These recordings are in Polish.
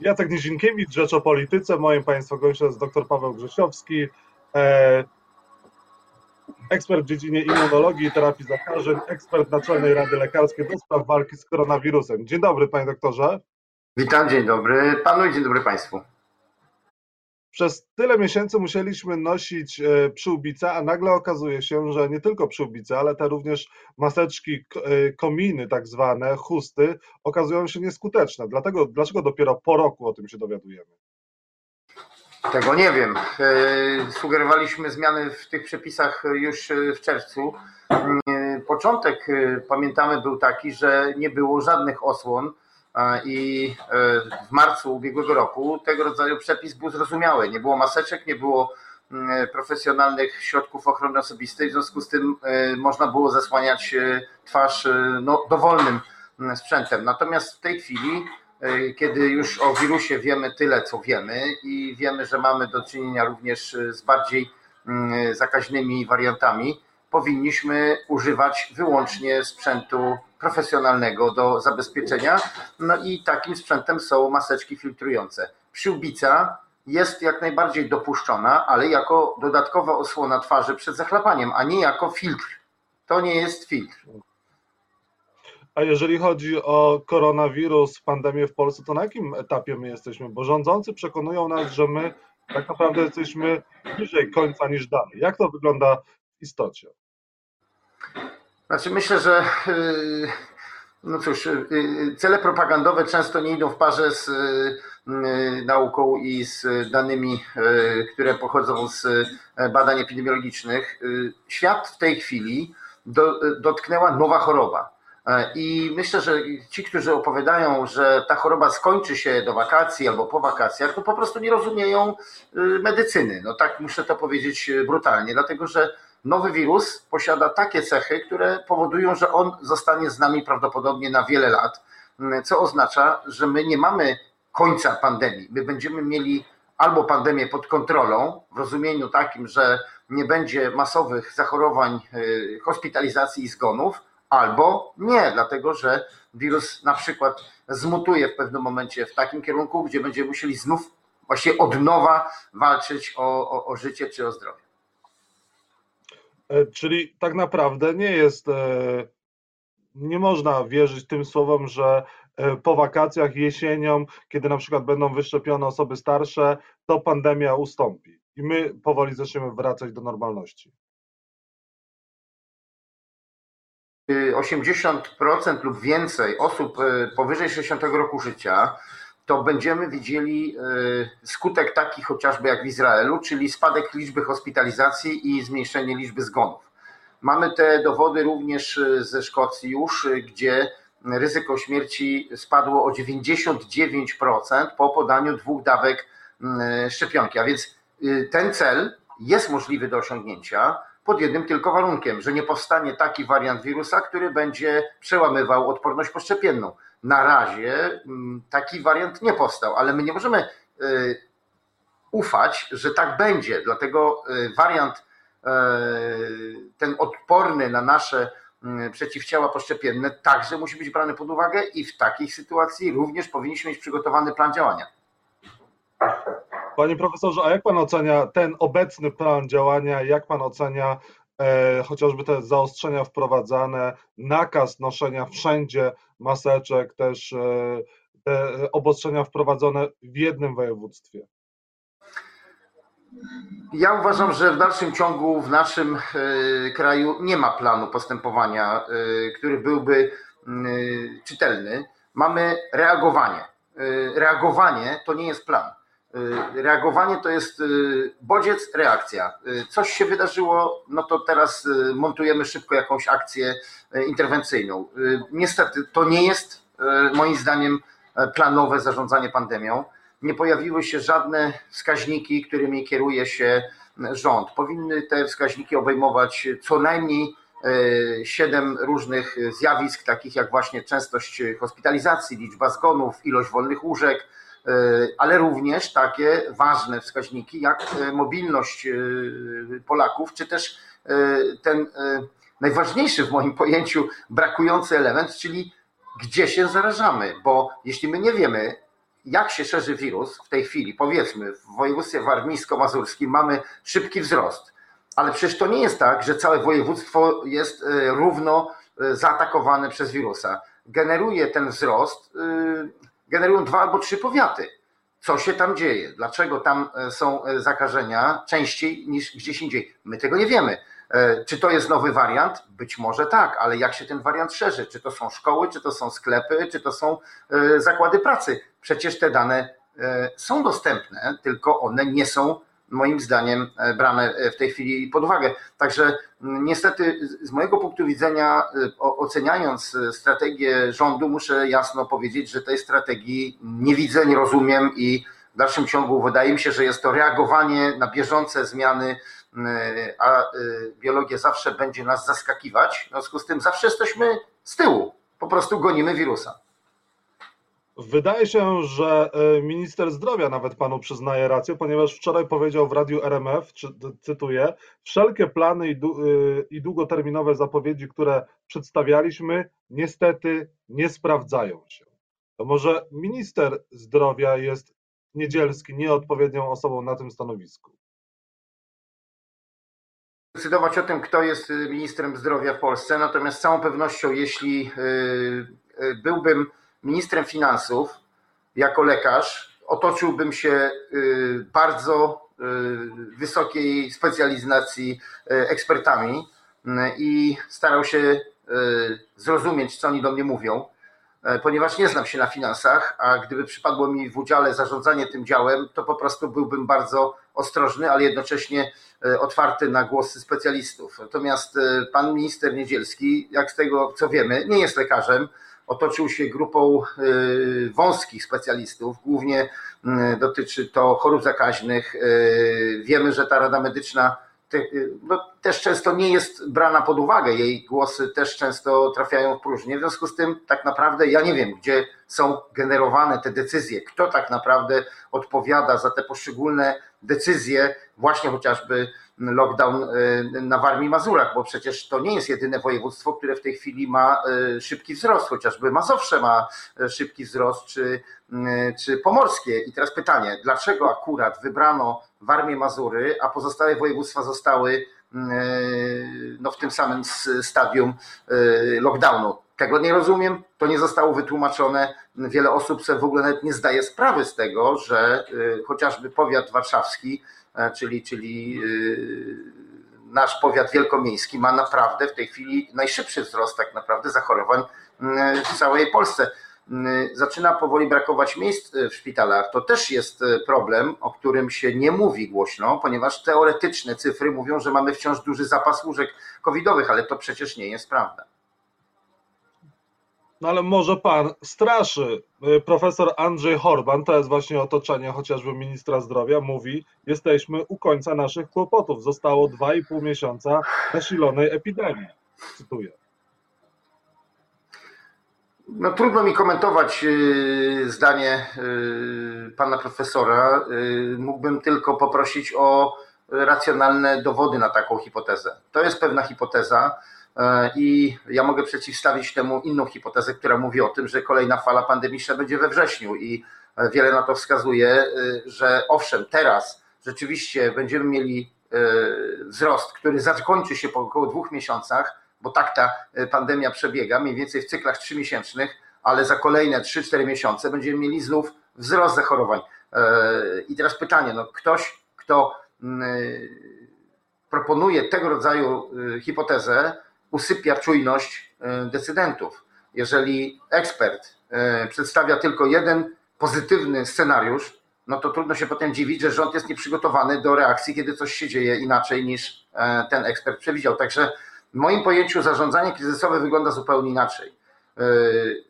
Jacek Nizinkiewicz, Rzecz o Polityce. Moim Państwa gościem jest dr Paweł Grzesiowski, e, ekspert w dziedzinie immunologii i terapii zakażeń, ekspert Naczelnej Rady Lekarskiej do spraw walki z koronawirusem. Dzień dobry, panie doktorze. Witam, dzień dobry panu i dzień dobry państwu. Przez tyle miesięcy musieliśmy nosić e, przyłbice, a nagle okazuje się, że nie tylko przyłbice, ale te również maseczki, e, kominy tak zwane, chusty, okazują się nieskuteczne. Dlatego, dlaczego dopiero po roku o tym się dowiadujemy? Tego nie wiem. E, sugerowaliśmy zmiany w tych przepisach już w czerwcu. Początek, pamiętamy, był taki, że nie było żadnych osłon i e, w marcu ubiegłego roku tego rodzaju przepis był zrozumiały. Nie było maseczek, nie było mm, profesjonalnych środków ochrony osobistej, w związku z tym e, można było zasłaniać e, twarz no, dowolnym mm, sprzętem. Natomiast w tej chwili, kiedy już o wirusie wiemy tyle, co wiemy i wiemy, że mamy do czynienia również z bardziej mm, zakaźnymi wariantami, powinniśmy używać wyłącznie sprzętu profesjonalnego do zabezpieczenia. No i takim sprzętem są maseczki filtrujące. Przyłbica jest jak najbardziej dopuszczona, ale jako dodatkowa osłona twarzy przed zachlapaniem, a nie jako filtr. To nie jest filtr. A jeżeli chodzi o koronawirus, pandemię w Polsce, to na jakim etapie my jesteśmy? Bo rządzący przekonują nas, że my tak naprawdę jesteśmy bliżej końca niż dalej. Jak to wygląda w istocie? Znaczy myślę, że y, no cóż, y, y, cele propagandowe często nie idą w parze z nauką i z danymi, które pochodzą z badań epidemiologicznych. Świat w tej chwili dotknęła nowa choroba. I myślę, że ci, którzy opowiadają, że ta choroba skończy się do wakacji albo po wakacjach, to po prostu nie rozumieją medycyny. No tak muszę to powiedzieć brutalnie, dlatego że nowy wirus posiada takie cechy, które powodują, że on zostanie z nami prawdopodobnie na wiele lat, co oznacza, że my nie mamy końca pandemii. My będziemy mieli albo pandemię pod kontrolą, w rozumieniu takim, że nie będzie masowych zachorowań, y, hospitalizacji i zgonów, albo nie, dlatego że wirus na przykład zmutuje w pewnym momencie w takim kierunku, gdzie będziemy musieli znów właśnie od nowa walczyć o, o, o życie czy o zdrowie. E, czyli tak naprawdę nie jest, e, nie można wierzyć tym słowom, że e, po wakacjach, jesienią, kiedy na przykład będą wyszczepione osoby starsze, to pandemia ustąpi i my powoli zaczniemy wracać do normalności. 80% lub więcej osób powyżej 60 roku życia to będziemy widzieli e, skutek taki chociażby jak w Izraelu, czyli spadek liczby hospitalizacji i zmniejszenie liczby zgonów. Mamy te dowody również e, ze Szkocji już, e, gdzie ryzyko śmierci spadło o 99% po podaniu dwóch dawek szczepionki. A więc ten cel jest możliwy do osiągnięcia pod jednym tylko warunkiem, że nie powstanie taki wariant wirusa, który będzie przełamywał odporność poszczepienną. Na razie mm, taki wariant nie powstał, ale my nie możemy y, ufać, że tak będzie. Dlatego y, wariant y, ten odporny na nasze mm, przeciwciała poszczepienne także musi być brany pod uwagę i w takiej sytuacji również powinniśmy mieć przygotowany plan działania. Panie profesorze, a jak pan ocenia ten obecny plan działania? Jak pan ocenia e, chociażby te zaostrzenia wprowadzane, nakaz noszenia wszędzie maseczek, też e, te obostrzenia wprowadzone w jednym województwie? Ja uważam, że w dalszym ciągu w naszym e, kraju nie ma planu postępowania, e, który byłby czytelny. Mamy reagowanie. Reagowanie to nie jest plan. Reagowanie to jest bodziec, reakcja. Coś się wydarzyło, no to teraz montujemy szybko jakąś akcję interwencyjną. Niestety to nie jest moim zdaniem planowe zarządzanie pandemią. Nie pojawiły się żadne wskaźniki, którymi kieruje się rząd. Powinny te wskaźniki obejmować co najmniej siedem różnych zjawisk, takich jak właśnie częstość hospitalizacji, liczba zgonów, ilość wolnych łóżek, ale również takie ważne wskaźniki jak e, mobilność e, Polaków, czy też ten najważniejszy w moim pojęciu brakujący element, czyli gdzie się zarażamy, bo jeśli my nie wiemy, jak się szerzy wirus w tej chwili, powiedzmy w województwie warmińsko-mazurskim mamy szybki wzrost, ale przecież to nie jest tak, że całe województwo jest e, równo e, zaatakowane przez wirusa. Generuje ten wzrost, generują dwa albo trzy powiaty. Co się tam dzieje? Dlaczego tam są zakażenia częściej niż gdzieś indziej? My tego nie wiemy. E, czy to jest nowy wariant? Być może tak, ale jak się ten wariant szerzy? Czy to są szkoły, czy to są sklepy, czy to są e, zakłady pracy? Przecież te dane e, są dostępne, tylko one nie są moim zdaniem brane w tej chwili pod uwagę. Także niestety z mojego punktu widzenia, oceniając strategię rządu, muszę jasno powiedzieć, że tej strategii nie widzę, nie rozumiem i w dalszym ciągu wydaje mi się, że jest to reagowanie na bieżące zmiany E, a e, biologia zawsze będzie nas zaskakiwać. W związku z tym zawsze jesteśmy z tyłu. Po prostu gonimy wirusa. Wydaje się, że e, minister zdrowia nawet panu przyznaje rację, ponieważ wczoraj powiedział w radiu RMF, cytuję, wszelkie plany i długoterminowe zapowiedzi, które przedstawialiśmy, niestety nie sprawdzają się. To może minister zdrowia jest Niedzielski nieodpowiednią osobą na tym stanowisku decydować o tym, kto jest y, ministrem zdrowia w Polsce, natomiast z całą pewnością, jeśli byłbym ministrem finansów jako lekarz, otoczyłbym się bardzo wysokiej specjalizacji ekspertami i starał się zrozumieć, co oni do mnie mówią, ponieważ nie znam się na finansach, a gdyby przypadło mi w udziale zarządzanie tym działem, to po prostu byłbym bardzo ostrożny, ale jednocześnie otwarty na głosy specjalistów. Natomiast pan minister Niedzielski, jak z tego co wiemy, nie jest lekarzem, otoczył się grupą e, wąskich specjalistów, głównie dotyczy to chorób zakaźnych. Wiemy, że ta Rada Medyczna no, też często nie jest brana pod uwagę, jej głosy też często trafiają w próżnię. W związku z tym, tak naprawdę, ja nie wiem, gdzie są generowane te decyzje, kto tak naprawdę odpowiada za te poszczególne decyzje, właśnie chociażby lockdown y, na Warmii Mazurach, bo przecież to nie jest jedyne województwo, które w tej chwili ma y, szybki wzrost, chociażby Mazowsze ma y, szybki wzrost, czy, czy Pomorskie. I teraz pytanie, dlaczego akurat wybrano Warmię Mazury, a pozostałe województwa zostały no, w tym samym stadium lockdownu? Tego nie rozumiem, to nie zostało wytłumaczone. Wiele osób sobie w ogóle nawet nie zdaje sprawy z tego, że y, chociażby powiat warszawski, e, czyli, czyli y, nasz powiat wielkomiejski ma naprawdę w tej chwili najszybszy wzrost tak naprawdę zachorowań y, w całej Polsce. Zaczyna powoli brakować miejsc w szpitalach. To też jest problem, o którym się nie mówi głośno, ponieważ teoretyczne cyfry mówią, że mamy wciąż duży zapas łóżek covidowych, ale to przecież nie jest prawda. No ale może pan straszy. Y, profesor Andrzej Horban, to jest właśnie otoczenie chociażby ministra zdrowia, mówi: Jesteśmy u końca naszych kłopotów. Zostało 2,5 miesiąca nasilonej epidemii. Cytuję. No, trudno mi komentować y, zdanie y, pana profesora. Mógłbym tylko poprosić o racjonalne dowody na taką hipotezę. To jest pewna hipoteza I ja mogę przeciwstawić temu inną hipotezę, która mówi o tym, że kolejna fala pandemiczna będzie we wrześniu i e, wiele na to wskazuje, e, że owszem, teraz rzeczywiście będziemy mieli wzrost, który zakończy się po około dwóch miesiącach, bo tak ta pandemia przebiega, mniej więcej w cyklach trzymiesięcznych, ale za kolejne 3-4 miesiące będziemy mieli znów wzrost zachorowań. I teraz pytanie, no ktoś, kto proponuje tego rodzaju hipotezę, usypia czujność e, decydentów. Jeżeli ekspert e, przedstawia tylko jeden pozytywny scenariusz, no to trudno się potem dziwić, że rząd jest nieprzygotowany do reakcji, kiedy coś się dzieje inaczej niż e, ten ekspert przewidział. Także w moim pojęciu zarządzanie kryzysowe wygląda zupełnie inaczej.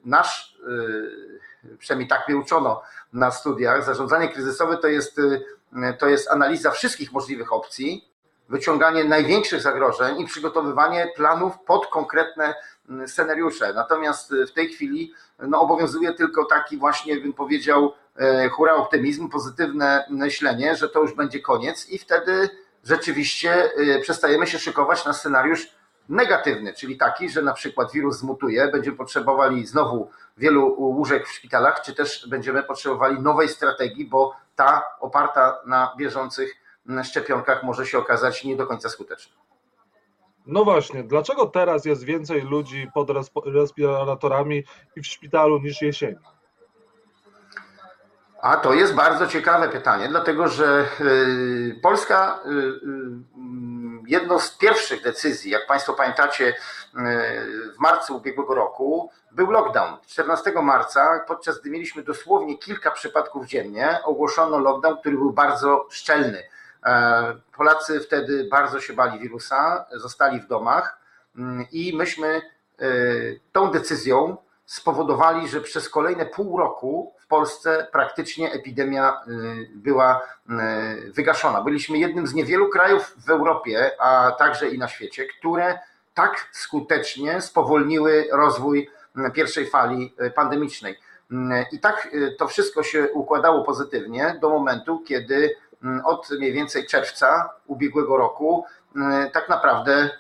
Nasz, przynajmniej tak mnie uczono na studiach, zarządzanie kryzysowe to jest, to jest analiza wszystkich możliwych opcji, wyciąganie największych zagrożeń i przygotowywanie planów pod konkretne mm, scenariusze. Natomiast y, w tej chwili no, obowiązuje tylko taki właśnie, bym powiedział, e, hura optymizm, pozytywne myślenie, że to już będzie koniec i wtedy rzeczywiście y, przestajemy się szykować na scenariusz negatywny, czyli taki, że na przykład wirus zmutuje, będziemy potrzebowali znowu wielu łóżek w szpitalach, czy też będziemy potrzebowali nowej strategii, bo ta oparta na bieżących szczepionkach może się okazać nie do końca skuteczna. No właśnie, dlaczego teraz jest więcej ludzi pod respiratorami i w szpitalu niż jesienią? A to jest bardzo ciekawe pytanie, dlatego że y, Polska y, y, jedną z pierwszych decyzji, jak Państwo pamiętacie, w marcu ubiegłego roku był lockdown. 14 marca, podczas gdy mieliśmy dosłownie kilka przypadków dziennie, ogłoszono lockdown, który był bardzo szczelny. E, Polacy wtedy bardzo się bali wirusa, zostali w domach mm, i myśmy tą decyzją spowodowali, że przez kolejne pół roku w Polsce praktycznie epidemia y, była wygaszona. Byliśmy jednym z niewielu krajów w Europie, a także i na świecie, które tak skutecznie spowolniły rozwój pierwszej fali pandemicznej. I tak to wszystko się układało pozytywnie do momentu, kiedy od mniej więcej czerwca ubiegłego roku tak naprawdę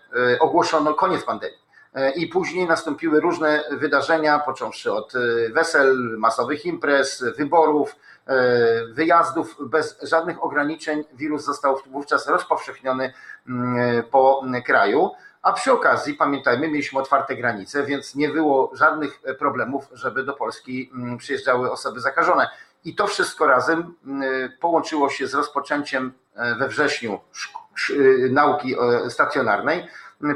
ogłoszono koniec pandemii. E, i później nastąpiły różne wydarzenia, począwszy od e, wesel, masowych imprez, wyborów, wyjazdów bez żadnych ograniczeń. Wirus został wówczas rozpowszechniony mm, po kraju. A przy okazji, pamiętajmy, mieliśmy otwarte granice, więc nie było żadnych problemów, żeby do Polski mm, przyjeżdżały osoby zakażone. I to wszystko razem mm, połączyło się z rozpoczęciem we wrześniu nauki stacjonarnej,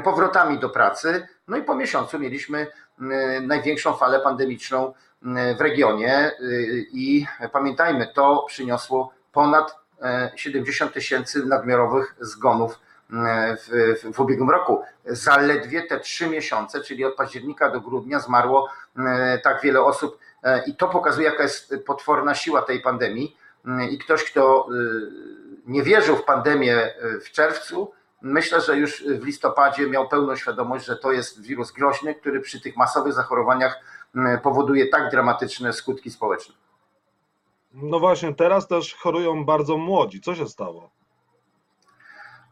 powrotami do pracy, no i po miesiącu mieliśmy największą falę pandemiczną w regionie y, i pamiętajmy, to przyniosło ponad 70 e, tysięcy nadmiarowych zgonów w, w, w ubiegłym roku. Zaledwie te trzy miesiące, czyli od października do grudnia, zmarło tak wiele osób, i to pokazuje, jaka jest potworna siła tej pandemii. I ktoś, kto y, nie wierzył w pandemię w czerwcu, myślę, że już w listopadzie miał pełną świadomość, że to jest wirus groźny, który przy tych masowych zachorowaniach mm, powoduje tak dramatyczne skutki społeczne. No właśnie, teraz też chorują bardzo młodzi. Co się stało?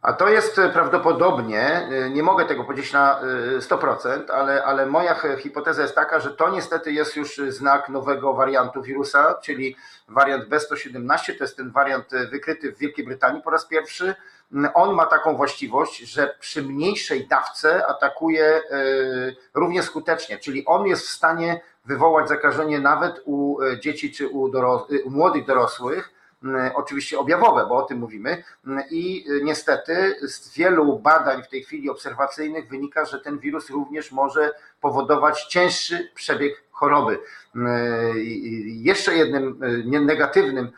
A to jest prawdopodobnie, y, nie mogę tego powiedzieć na 100%, y, ale, ale moja hipoteza jest taka, że to niestety jest już znak nowego wariantu wirusa, czyli wariant B117, to jest ten wariant wykryty w Wielkiej Brytanii po raz pierwszy. On ma taką właściwość, że przy mniejszej dawce atakuje e, równie skutecznie, czyli on jest w stanie wywołać zakażenie nawet u e, dzieci czy u, doros e, u młodych dorosłych, oczywiście objawowe, bo o tym mówimy. I niestety z wielu badań w tej chwili obserwacyjnych wynika, że ten wirus również może powodować cięższy przebieg choroby. Jeszcze jednym negatywnym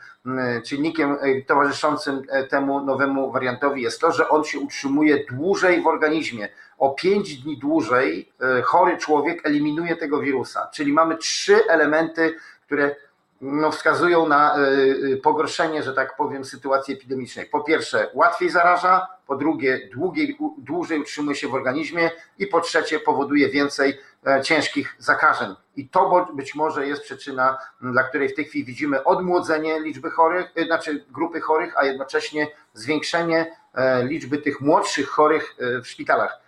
czynnikiem towarzyszącym temu nowemu wariantowi jest to, że on się utrzymuje dłużej w organizmie. O 5 dni dłużej chory człowiek eliminuje tego wirusa. Czyli mamy trzy elementy, które no, wskazują na pogorszenie, że tak powiem, sytuacji epidemicznej. Po pierwsze, łatwiej zaraża, po drugie, dłużej utrzymuje się w organizmie i po trzecie, powoduje więcej E, ciężkich zakażeń. I to być może jest przyczyna, dla której w tej chwili widzimy odmłodzenie liczby chorych, e, znaczy grupy chorych, a jednocześnie zwiększenie e, liczby tych młodszych chorych w szpitalach.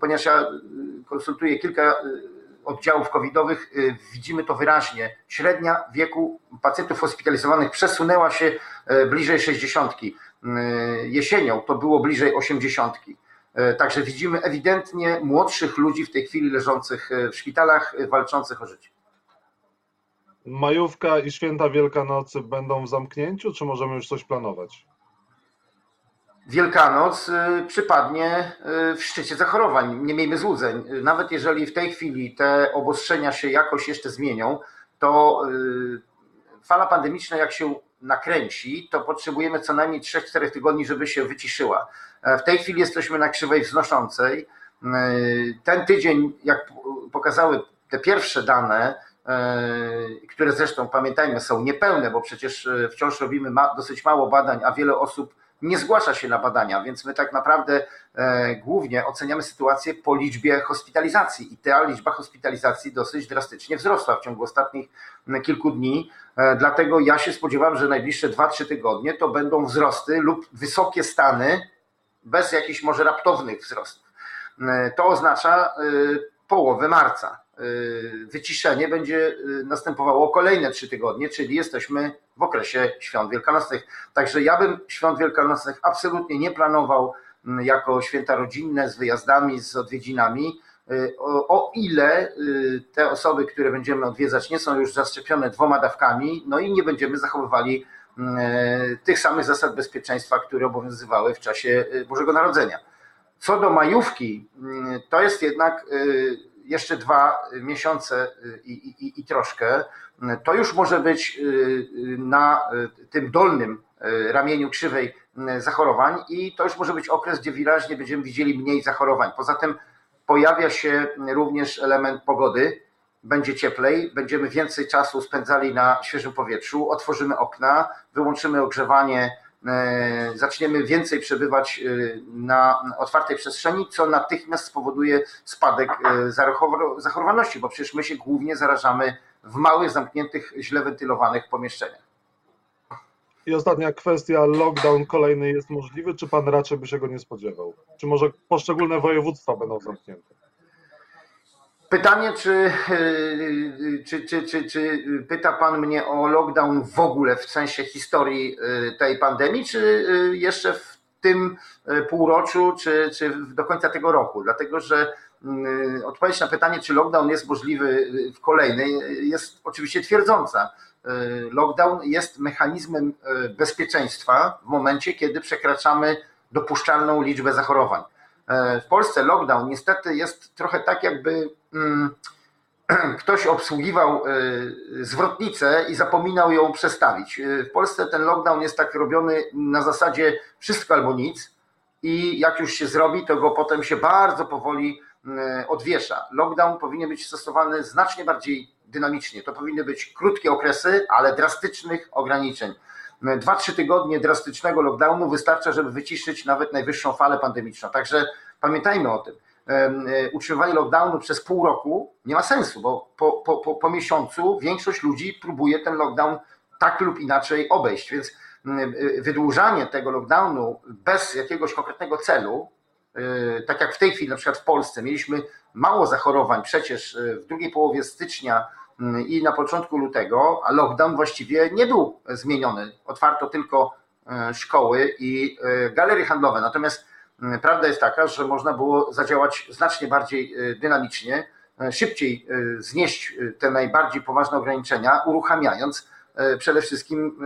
Ponieważ ja konsultuję kilka oddziałów covidowych, widzimy to wyraźnie. Średnia wieku pacjentów hospitalizowanych przesunęła się bliżej 60. Jesienią to było bliżej 80. E, także widzimy ewidentnie młodszych ludzi w tej chwili leżących w szpitalach, walczących o życie. Majówka i święta Wielkanocy będą w zamknięciu, czy możemy już coś planować? Wielkanoc przypadnie w szczycie zachorowań. Nie miejmy złudzeń. Nawet jeżeli w tej chwili te obostrzenia się jakoś jeszcze zmienią, to fala pandemiczna, jak się nakręci, to potrzebujemy co najmniej 3-4 tygodni, żeby się wyciszyła. E, w tej chwili jesteśmy na krzywej wznoszącej. E, ten tydzień, jak pokazały te pierwsze dane, e, które zresztą pamiętajmy są niepełne, bo przecież wciąż robimy dosyć mało badań, a wiele osób nie zgłasza się na badania, więc my tak naprawdę głównie oceniamy sytuację po liczbie hospitalizacji i ta liczba hospitalizacji dosyć drastycznie wzrosła w ciągu ostatnich kilku dni. Dlatego ja się spodziewam, że najbliższe 2-3 tygodnie to będą wzrosty lub wysokie stany bez jakichś może raptownych wzrostów. To oznacza połowę marca. Wyciszenie będzie następowało kolejne trzy tygodnie, czyli jesteśmy w okresie świąt wielkanocnych. Także ja bym świąt wielkanocnych absolutnie nie planował jako święta rodzinne z wyjazdami, z odwiedzinami. O, o, ile te osoby, które będziemy odwiedzać, nie są już zaszczepione dwoma dawkami, no i nie będziemy zachowywali tych samych zasad bezpieczeństwa, które obowiązywały w czasie Bożego Narodzenia. Co do majówki, to jest jednak jeszcze dwa miesiące i, i, i troszkę. To już może być na tym dolnym ramieniu krzywej zachorowań i to już może być okres, gdzie wyraźnie będziemy widzieli mniej zachorowań. Poza tym pojawia się również element pogody. Będzie cieplej, będziemy więcej czasu spędzali na świeżym powietrzu, otworzymy okna, wyłączymy ogrzewanie, zaczniemy więcej przebywać na otwartej przestrzeni, co natychmiast spowoduje spadek zachorowalności, bo przecież my się głównie zarażamy w małych, zamkniętych, źle wentylowanych pomieszczeniach. I ostatnia kwestia, lockdown kolejny jest możliwy, czy pan raczej by się go nie spodziewał? Czy może poszczególne województwa będą zamknięte? Pytanie, czy, czy, czy, czy, czy pyta Pan mnie o lockdown w ogóle w sensie historii tej pandemii, czy jeszcze w tym półroczu, czy, czy do końca tego roku? Dlatego, że odpowiedź na pytanie, czy lockdown jest możliwy w kolejnej, jest oczywiście twierdząca. Lockdown jest mechanizmem bezpieczeństwa w momencie, kiedy przekraczamy dopuszczalną liczbę zachorowań. W Polsce lockdown niestety jest trochę tak, jakby ktoś obsługiwał zwrotnicę i zapominał ją przestawić. W Polsce ten lockdown jest tak robiony na zasadzie wszystko albo nic i jak już się zrobi, to go potem się bardzo powoli odwiesza. Lockdown powinien być stosowany znacznie bardziej dynamicznie. To powinny być krótkie okresy, ale drastycznych ograniczeń. Dwa, trzy tygodnie drastycznego lockdownu wystarcza, żeby wyciszyć nawet najwyższą falę pandemiczną. Także pamiętajmy o tym. Utrzymywanie lockdownu przez pół roku nie ma sensu, bo po, po, po, po miesiącu większość ludzi próbuje ten lockdown tak lub inaczej obejść. Więc wydłużanie tego lockdownu bez jakiegoś konkretnego celu, tak jak w tej chwili na przykład w Polsce mieliśmy mało zachorowań przecież w drugiej połowie stycznia i na początku lutego, a lockdown właściwie nie był zmieniony. Otwarto tylko szkoły i galerie handlowe. Natomiast prawda jest taka, że można było zadziałać znacznie bardziej dynamicznie, szybciej znieść te najbardziej poważne ograniczenia, uruchamiając przede wszystkim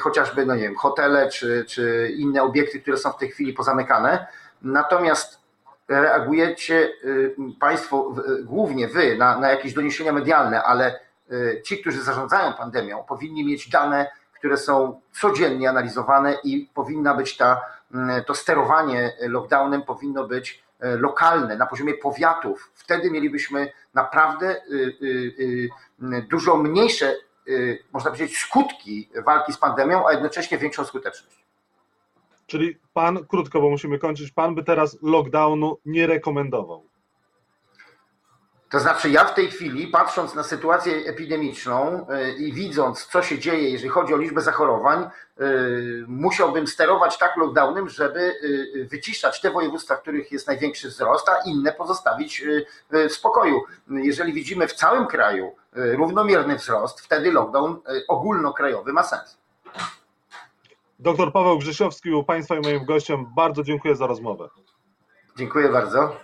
chociażby, no nie wiem, hotele czy, czy inne obiekty, które są w tej chwili pozamykane. Natomiast reagujecie Państwo, głównie Wy, na, na jakieś doniesienia medialne, ale ci, którzy zarządzają pandemią, powinni mieć dane, które są codziennie analizowane i powinna być ta, to sterowanie lockdownem powinno być lokalne, na poziomie powiatów. Wtedy mielibyśmy naprawdę dużo mniejsze, można powiedzieć, skutki walki z pandemią, a jednocześnie większą skuteczność. Czyli pan, krótko, bo musimy kończyć, pan by teraz lockdownu nie rekomendował. To znaczy, ja w tej chwili, patrząc na sytuację epidemiczną i widząc, co się dzieje, jeżeli chodzi o liczbę zachorowań, musiałbym sterować tak lockdownem, żeby wyciszać te województwa, w których jest największy wzrost, a inne pozostawić w spokoju. Jeżeli widzimy w całym kraju równomierny wzrost, wtedy lockdown ogólnokrajowy ma sens. Doktor Paweł Grzesiowski był Państwa i moim gościem. Bardzo dziękuję za rozmowę. Dziękuję bardzo.